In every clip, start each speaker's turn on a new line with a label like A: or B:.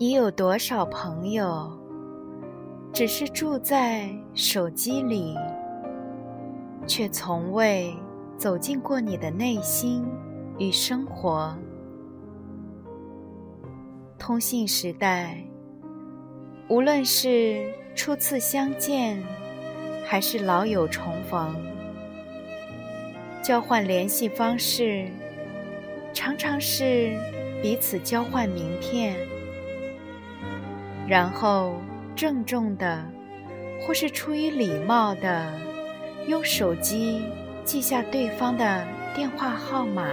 A: 你有多少朋友，只是住在手机里，却从未走进过你的内心与生活？通信时代，无论是初次相见，还是老友重逢，交换联系方式，常常是彼此交换名片。然后，郑重的，或是出于礼貌的，用手机记下对方的电话号码。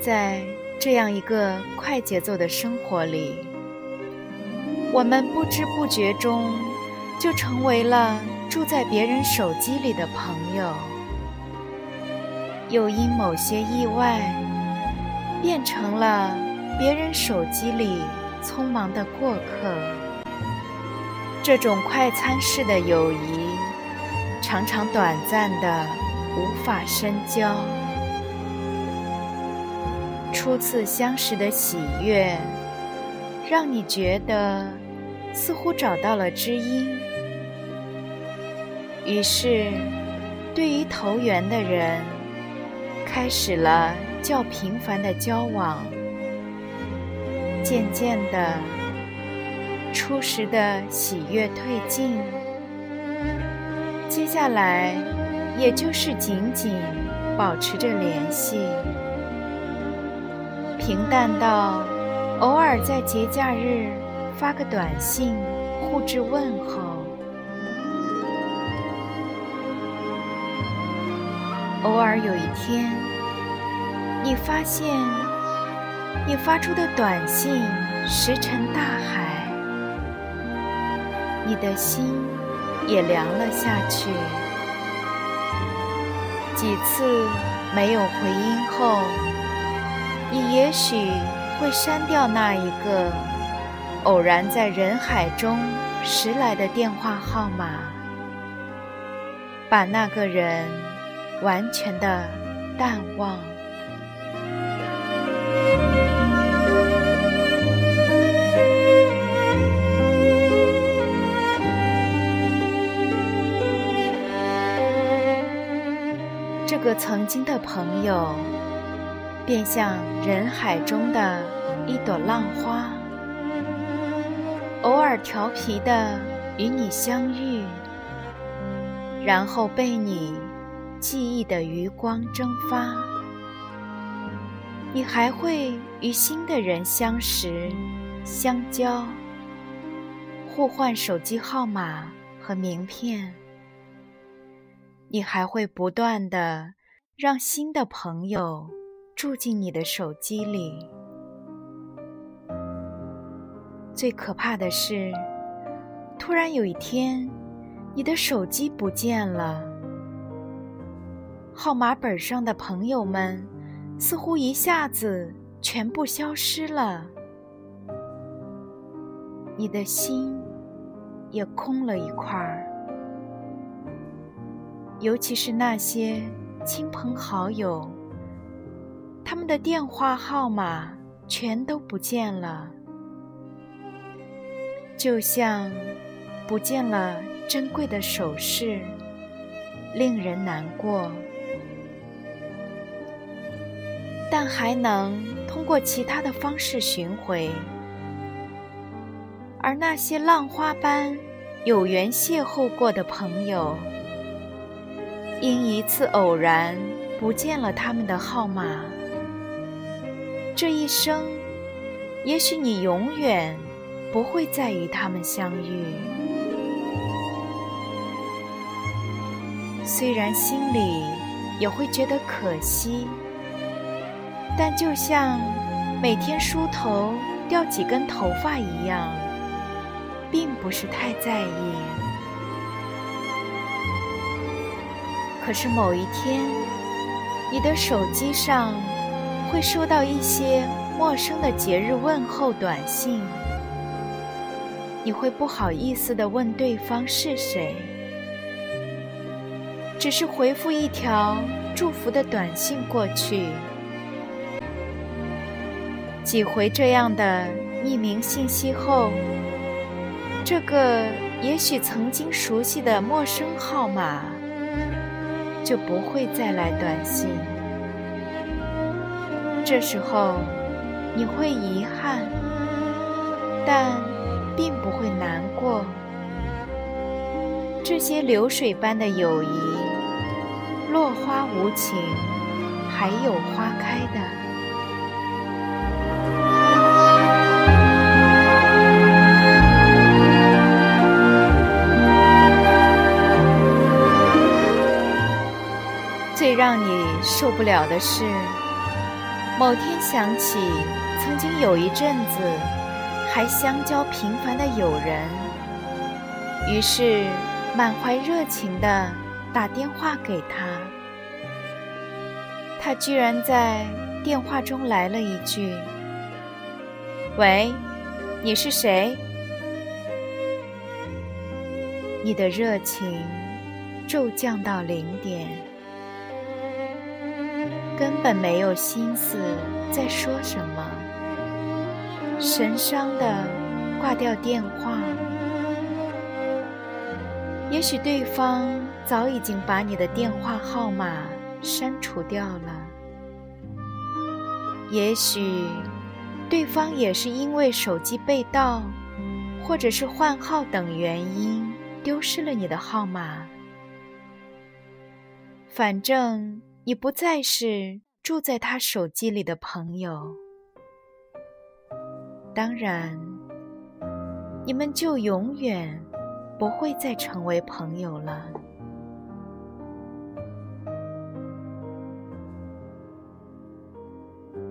A: 在这样一个快节奏的生活里，我们不知不觉中就成为了住在别人手机里的朋友，又因某些意外，变成了。别人手机里匆忙的过客，这种快餐式的友谊，常常短暂的无法深交。初次相识的喜悦，让你觉得似乎找到了知音，于是对于投缘的人，开始了较频繁的交往。渐渐的，初时的喜悦褪尽，接下来也就是紧紧保持着联系，平淡到偶尔在节假日发个短信互致问候，偶尔有一天，你发现。你发出的短信石沉大海，你的心也凉了下去。几次没有回音后，你也许会删掉那一个偶然在人海中拾来的电话号码，把那个人完全的淡忘。个曾经的朋友，便像人海中的一朵浪花，偶尔调皮的与你相遇，然后被你记忆的余光蒸发。你还会与新的人相识、相交，互换手机号码和名片。你还会不断的让新的朋友住进你的手机里。最可怕的是，突然有一天，你的手机不见了，号码本上的朋友们似乎一下子全部消失了，你的心也空了一块儿。尤其是那些亲朋好友，他们的电话号码全都不见了，就像不见了珍贵的首饰，令人难过。但还能通过其他的方式寻回，而那些浪花般有缘邂逅过的朋友。因一次偶然不见了他们的号码。这一生也许你永远不会再与他们相遇。虽然心里也会觉得可惜但就像每天梳头掉几根头发一样并不是太在意。可是某一天，你的手机上会收到一些陌生的节日问候短信，你会不好意思地问对方是谁。只是回复一条祝福的短信过去，几回这样的匿名信息后，这个也许曾经熟悉的陌生号码就不会再来短信。这时候你会遗憾，但并不会难过。这些流水般的友谊。落花无情，还有花开的。受不了的是，某天想起曾经有一阵子还相交频繁的友人，于是满怀热情的。打电话给他，他居然在电话中来了一句：“喂，你是谁？”你的热情骤降到零点，根本没有心思再说什么，神伤的挂掉电话。也许对方早已经把你的电话号码删除掉了，也许对方也是因为手机被盗，或者是换号等原因丢失了你的号码。反正你不再是住在他手机里的朋友，当然，你们就永远。不会再成为朋友了。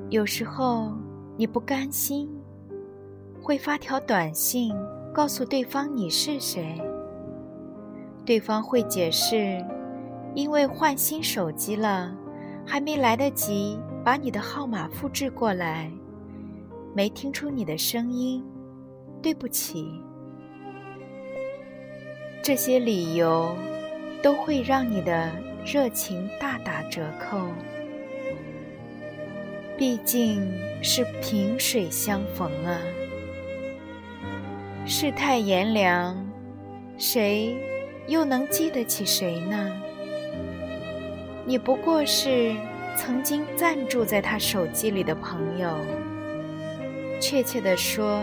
A: 有时候你不甘心，会发条短信告诉对方你是谁。对方会解释，因为换新手机了，还没来得及把你的号码复制过来，没听出你的声音，对不起。这些理由都会让你的热情大打折扣，毕竟是萍水相逢啊。世态炎凉，谁又能记得起谁呢？你不过是曾经暂住在他手机里的朋友，确切的说，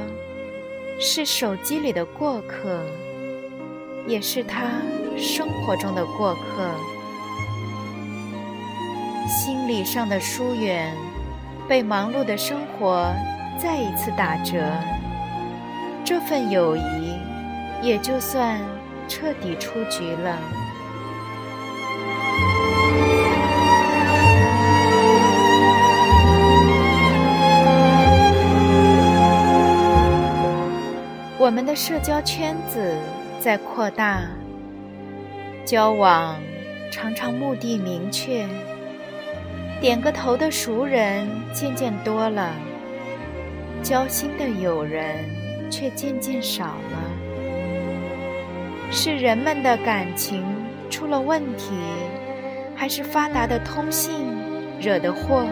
A: 是手机里的过客。也是他生活中的过客，心理上的疏远，被忙碌的生活再一次打折，这份友谊也就算彻底出局了。的社交圈子。在扩大，交往常常目的明确，点个头的熟人渐渐多了，交心的友人却渐渐少了。是人们的感情出了问题，还是发达的通信惹的祸？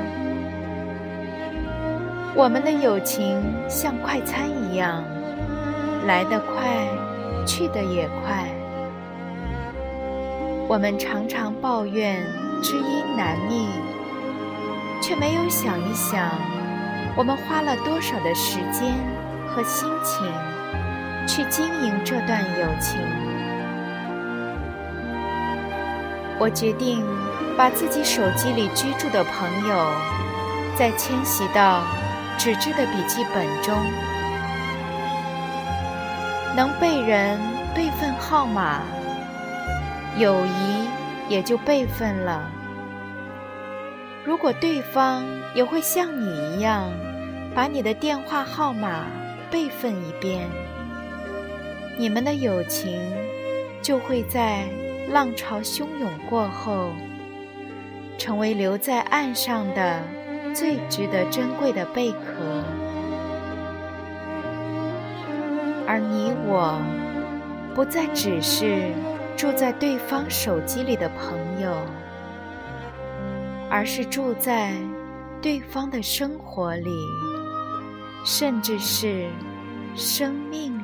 A: 我们的友情像快餐一样，来得快。去得也快，我们常常抱怨知音难觅，却没有想一想，我们花了多少的时间和心情去经营这段友情。我决定把自己手机里居住的朋友，再迁徙到纸质的笔记本中。能被人备份号码，友谊也就备份了。如果对方也会像你一样，把你的电话号码备份一遍，你们的友情就会在浪潮汹涌过后，成为留在岸上的最值得珍贵的贝壳。我，不再只是住在对方手机里的朋友。而是住在对方的生活里，甚至是生命。